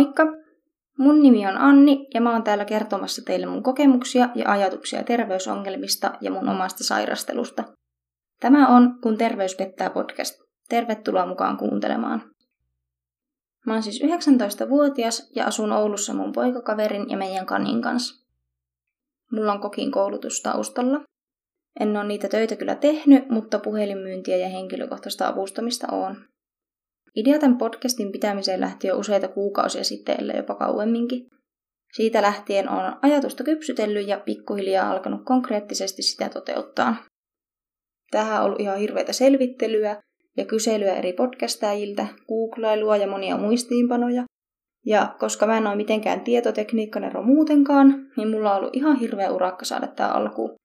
Moikka! Mun nimi on Anni ja mä oon täällä kertomassa teille mun kokemuksia ja ajatuksia terveysongelmista ja mun omasta sairastelusta. Tämä on Kun terveys pettää podcast. Tervetuloa mukaan kuuntelemaan. Mä oon siis 19-vuotias ja asun Oulussa mun poikakaverin ja meidän kanin kanssa. Mulla on kokin koulutus taustalla. En ole niitä töitä kyllä tehnyt, mutta puhelinmyyntiä ja henkilökohtaista avustamista on. Idea tämän podcastin pitämiseen lähti jo useita kuukausia sitten, ellei jopa kauemminkin. Siitä lähtien on ajatusta kypsytellyt ja pikkuhiljaa alkanut konkreettisesti sitä toteuttaa. Tähän on ollut ihan hirveitä selvittelyä ja kyselyä eri podcastajilta, googlailua ja monia muistiinpanoja. Ja koska mä en ole mitenkään tietotekniikkanero muutenkaan, niin mulla on ollut ihan hirveä urakka saada tämä alkuun.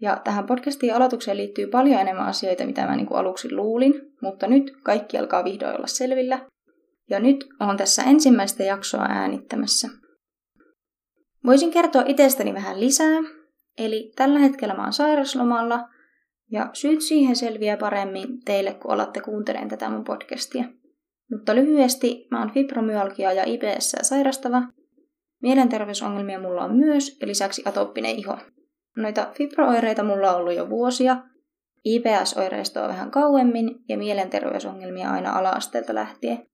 Ja tähän podcastiin aloitukseen liittyy paljon enemmän asioita, mitä mä niin kuin aluksi luulin, mutta nyt kaikki alkaa vihdoin olla selvillä. Ja nyt on tässä ensimmäistä jaksoa äänittämässä. Voisin kertoa itsestäni vähän lisää. Eli tällä hetkellä mä oon sairaslomalla, ja syyt siihen selviää paremmin teille, kun alatte kuuntelemaan tätä mun podcastia. Mutta lyhyesti, mä oon fibromyalgia ja IBS sairastava. Mielenterveysongelmia mulla on myös, ja lisäksi atoppinen iho. Noita fibrooireita mulla on ollut jo vuosia, IBS-oireistoa vähän kauemmin ja mielenterveysongelmia aina ala-asteelta lähtien.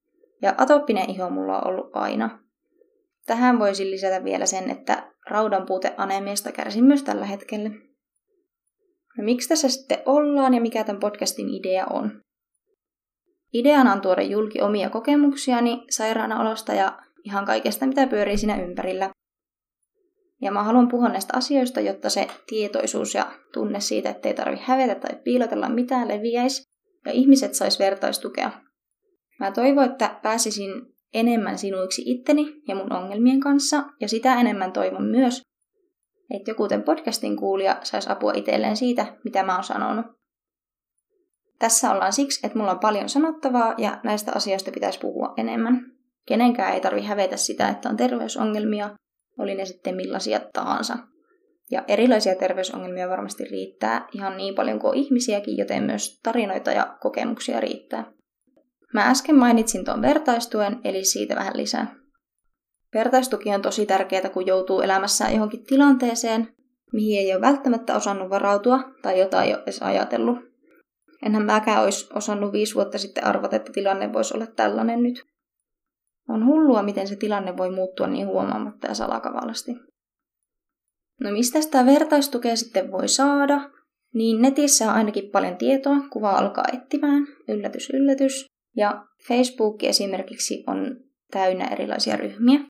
Ja atoppinen iho mulla on ollut aina. Tähän voisin lisätä vielä sen, että raudan puute anemiasta kärsin myös tällä hetkellä. No miksi tässä sitten ollaan ja mikä tämän podcastin idea on? Ideana on tuoda julki omia kokemuksiani sairaanaolosta ja ihan kaikesta, mitä pyörii siinä ympärillä. Ja mä haluan puhua näistä asioista, jotta se tietoisuus ja tunne siitä, ettei tarvi hävetä tai piilotella mitään, leviäisi ja ihmiset sais vertaistukea. Mä toivon, että pääsisin enemmän sinuiksi itteni ja mun ongelmien kanssa, ja sitä enemmän toivon myös, että joku tämän podcastin kuulija saisi apua itselleen siitä, mitä mä oon sanonut. Tässä ollaan siksi, että mulla on paljon sanottavaa ja näistä asioista pitäisi puhua enemmän. Kenenkään ei tarvi hävetä sitä, että on terveysongelmia, oli ne sitten millaisia tahansa. Ja erilaisia terveysongelmia varmasti riittää ihan niin paljon kuin ihmisiäkin, joten myös tarinoita ja kokemuksia riittää. Mä äsken mainitsin tuon vertaistuen, eli siitä vähän lisää. Vertaistuki on tosi tärkeää, kun joutuu elämässään johonkin tilanteeseen, mihin ei ole välttämättä osannut varautua tai jotain ei ole edes ajatellut. Enhän mäkään olisi osannut viisi vuotta sitten arvata, että tilanne voisi olla tällainen nyt. On hullua, miten se tilanne voi muuttua niin huomaamatta ja salakavalasti. No mistä sitä vertaistukea sitten voi saada? Niin netissä on ainakin paljon tietoa, kuva alkaa etsimään, yllätys yllätys. Ja Facebook esimerkiksi on täynnä erilaisia ryhmiä.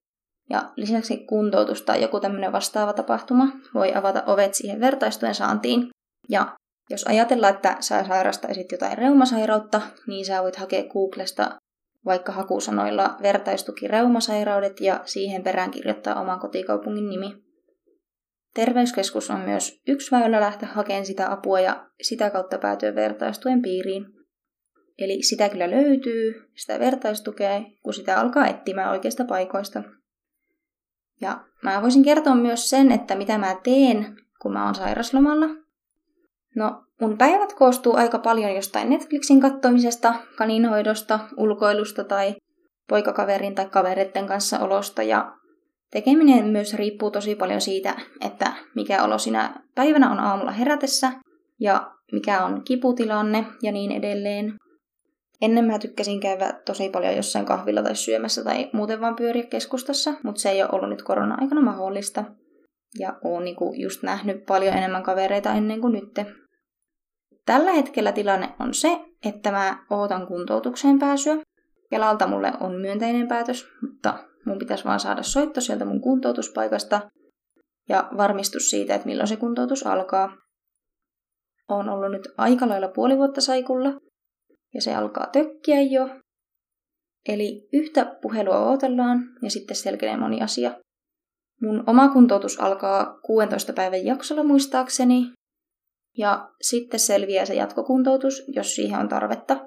Ja lisäksi kuntoutus tai joku tämmöinen vastaava tapahtuma voi avata ovet siihen vertaistuen saantiin. Ja jos ajatellaan, että sä sairastaisit jotain reumasairautta, niin sä voit hakea Googlesta vaikka hakusanoilla vertaistuki reumasairaudet ja siihen perään kirjoittaa oman kotikaupungin nimi. Terveyskeskus on myös yksi väylä lähteä hakemaan sitä apua ja sitä kautta päätyä vertaistuen piiriin. Eli sitä kyllä löytyy, sitä vertaistukea, kun sitä alkaa etsimään oikeista paikoista. Ja mä voisin kertoa myös sen, että mitä mä teen, kun mä oon sairaslomalla. No, mun päivät koostuu aika paljon jostain Netflixin kattomisesta, kaninhoidosta, ulkoilusta tai poikakaverin tai kavereiden kanssa olosta ja tekeminen myös riippuu tosi paljon siitä, että mikä olo sinä päivänä on aamulla herätessä ja mikä on kiputilanne ja niin edelleen. Ennen mä tykkäsin käydä tosi paljon jossain kahvilla tai syömässä tai muuten vaan pyöriä keskustassa, mutta se ei ole ollut nyt korona-aikana mahdollista. Ja oon niinku just nähnyt paljon enemmän kavereita ennen kuin nyt. Tällä hetkellä tilanne on se, että mä ootan kuntoutukseen pääsyä. Kelalta mulle on myönteinen päätös, mutta mun pitäisi vaan saada soitto sieltä mun kuntoutuspaikasta ja varmistus siitä, että milloin se kuntoutus alkaa. Oon ollut nyt aika lailla puoli vuotta saikulla ja se alkaa tökkiä jo. Eli yhtä puhelua odotellaan ja sitten selkenee moni asia. Mun oma kuntoutus alkaa 16 päivän jaksolla muistaakseni, ja sitten selviää se jatkokuntoutus, jos siihen on tarvetta.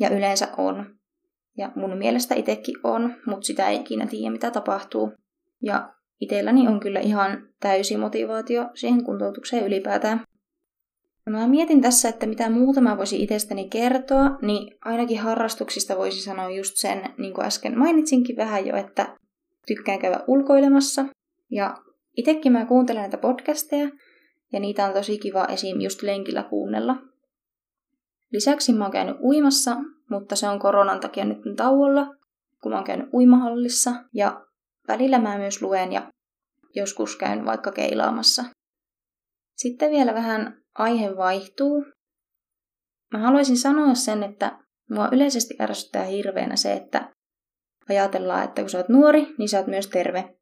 Ja yleensä on. Ja mun mielestä itsekin on, mutta sitä ei ikinä tiedä, mitä tapahtuu. Ja itselläni on kyllä ihan täysi motivaatio siihen kuntoutukseen ylipäätään. Mä mietin tässä, että mitä muuta mä voisin itsestäni kertoa, niin ainakin harrastuksista voisi sanoa just sen, niin kuin äsken mainitsinkin vähän jo, että tykkään käydä ulkoilemassa. Ja itsekin mä kuuntelen näitä podcasteja, ja niitä on tosi kiva esim. just lenkillä kuunnella. Lisäksi mä oon käynyt uimassa, mutta se on koronan takia nyt tauolla, kun mä oon käynyt uimahallissa. Ja välillä mä myös luen ja joskus käyn vaikka keilaamassa. Sitten vielä vähän aihe vaihtuu. Mä haluaisin sanoa sen, että mua yleisesti ärsyttää hirveänä se, että ajatellaan, että kun sä oot nuori, niin sä oot myös terve.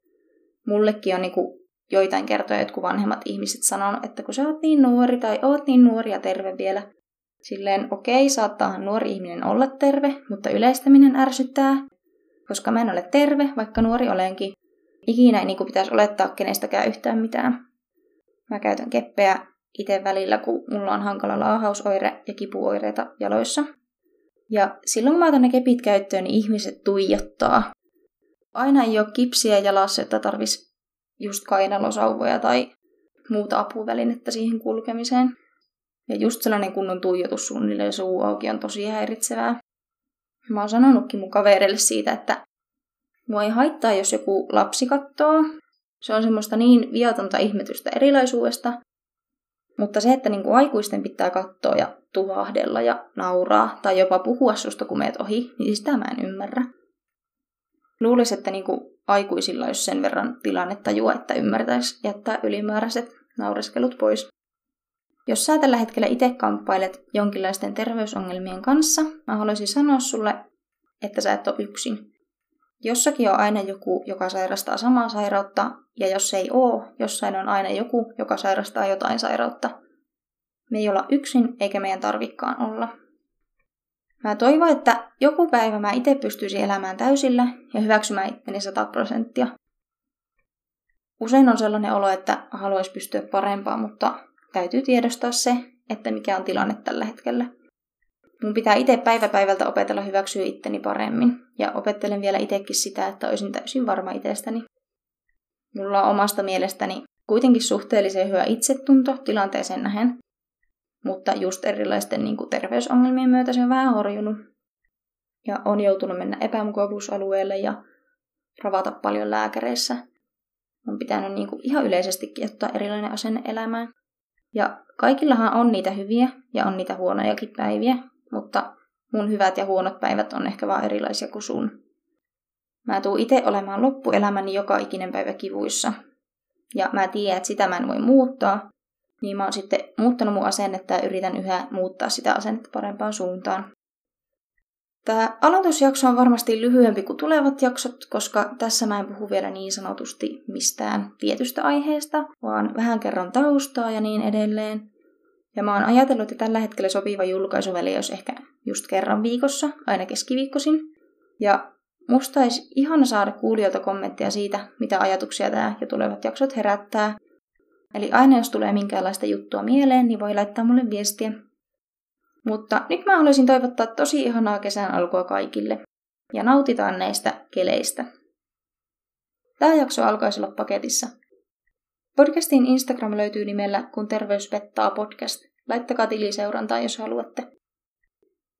Mullekin on niinku joitain kertoja jotkut vanhemmat ihmiset sanonut, että kun sä oot niin nuori tai oot niin nuori ja terve vielä, silleen okei, okay, saattaa nuori ihminen olla terve, mutta yleistäminen ärsyttää, koska mä en ole terve, vaikka nuori olenkin. Ikinä ei niin pitäisi olettaa kenestäkään yhtään mitään. Mä käytän keppeä itse välillä, kun mulla on hankala laahausoire ja kipuoireita jaloissa. Ja silloin kun mä otan ne kepit käyttöön, niin ihmiset tuijottaa. Aina ei ole kipsiä jalassa, että tarvis just kainalosauvoja tai muuta apuvälinettä siihen kulkemiseen. Ja just sellainen kunnon tuijotus suunnilleen suu auki on tosi häiritsevää. Mä oon sanonutkin mun kavereille siitä, että mua ei haittaa, jos joku lapsi kattoo. Se on semmoista niin viatonta ihmetystä erilaisuudesta. Mutta se, että niinku aikuisten pitää katsoa ja tuhahdella ja nauraa tai jopa puhua susta, kun meet ohi, niin sitä mä en ymmärrä. Luulisin, että niinku aikuisilla olisi sen verran juo, että ymmärtäisi jättää ylimääräiset naureskelut pois. Jos sä tällä hetkellä itse kamppailet jonkinlaisten terveysongelmien kanssa, mä haluaisin sanoa sulle, että sä et ole yksin. Jossakin on aina joku, joka sairastaa samaa sairautta, ja jos ei oo, jossain on aina joku, joka sairastaa jotain sairautta. Me ei olla yksin, eikä meidän tarvikkaan olla. Mä toivon, että joku päivä mä itse pystyisin elämään täysillä ja hyväksymään itteni 100 prosenttia. Usein on sellainen olo, että haluaisi pystyä parempaan, mutta täytyy tiedostaa se, että mikä on tilanne tällä hetkellä. Mun pitää itse päivä päivältä opetella hyväksyä itteni paremmin, ja opettelen vielä itsekin sitä, että olisin täysin varma itsestäni. Mulla on omasta mielestäni kuitenkin suhteellisen hyvä itsetunto tilanteeseen nähen, mutta just erilaisten niin kuin terveysongelmien myötä se on vähän horjunut. Ja on joutunut mennä epämukavuusalueelle ja ravata paljon lääkäreissä. On pitänyt niin kuin ihan yleisestikin ottaa erilainen asenne elämään. Ja kaikillahan on niitä hyviä ja on niitä huonojakin päiviä, mutta mun hyvät ja huonot päivät on ehkä vaan erilaisia kuin sun. Mä tuun itse olemaan loppuelämäni joka ikinen päivä kivuissa. Ja mä tiedän, että sitä mä en voi muuttaa, niin mä oon sitten muuttanut mun asennetta ja yritän yhä muuttaa sitä asennetta parempaan suuntaan. Tämä aloitusjakso on varmasti lyhyempi kuin tulevat jaksot, koska tässä mä en puhu vielä niin sanotusti mistään tietystä aiheesta, vaan vähän kerran taustaa ja niin edelleen. Ja mä oon ajatellut, että tällä hetkellä sopiva julkaisuväli olisi ehkä just kerran viikossa, aina keskiviikkosin. Ja musta olisi ihana saada kuulijoilta kommentteja siitä, mitä ajatuksia tämä ja tulevat jaksot herättää. Eli aina jos tulee minkäänlaista juttua mieleen, niin voi laittaa mulle viestiä. Mutta nyt mä haluaisin toivottaa tosi ihanaa kesän alkua kaikille. Ja nautitaan näistä keleistä. Tämä jakso alkaisi olla paketissa. Podcastin Instagram löytyy nimellä Kun terveys pettaa podcast. Laittakaa tiliseurantaa, jos haluatte.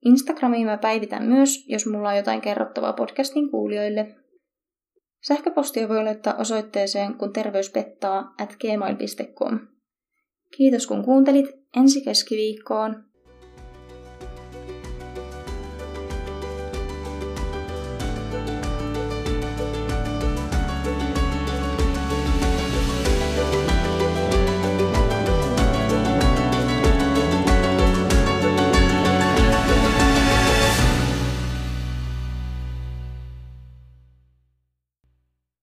Instagramiin mä päivitän myös, jos mulla on jotain kerrottavaa podcastin kuulijoille. Sähköpostia voi laittaa osoitteeseen kun terveys pettaa at gmail.com. Kiitos kun kuuntelit ensi keskiviikkoon.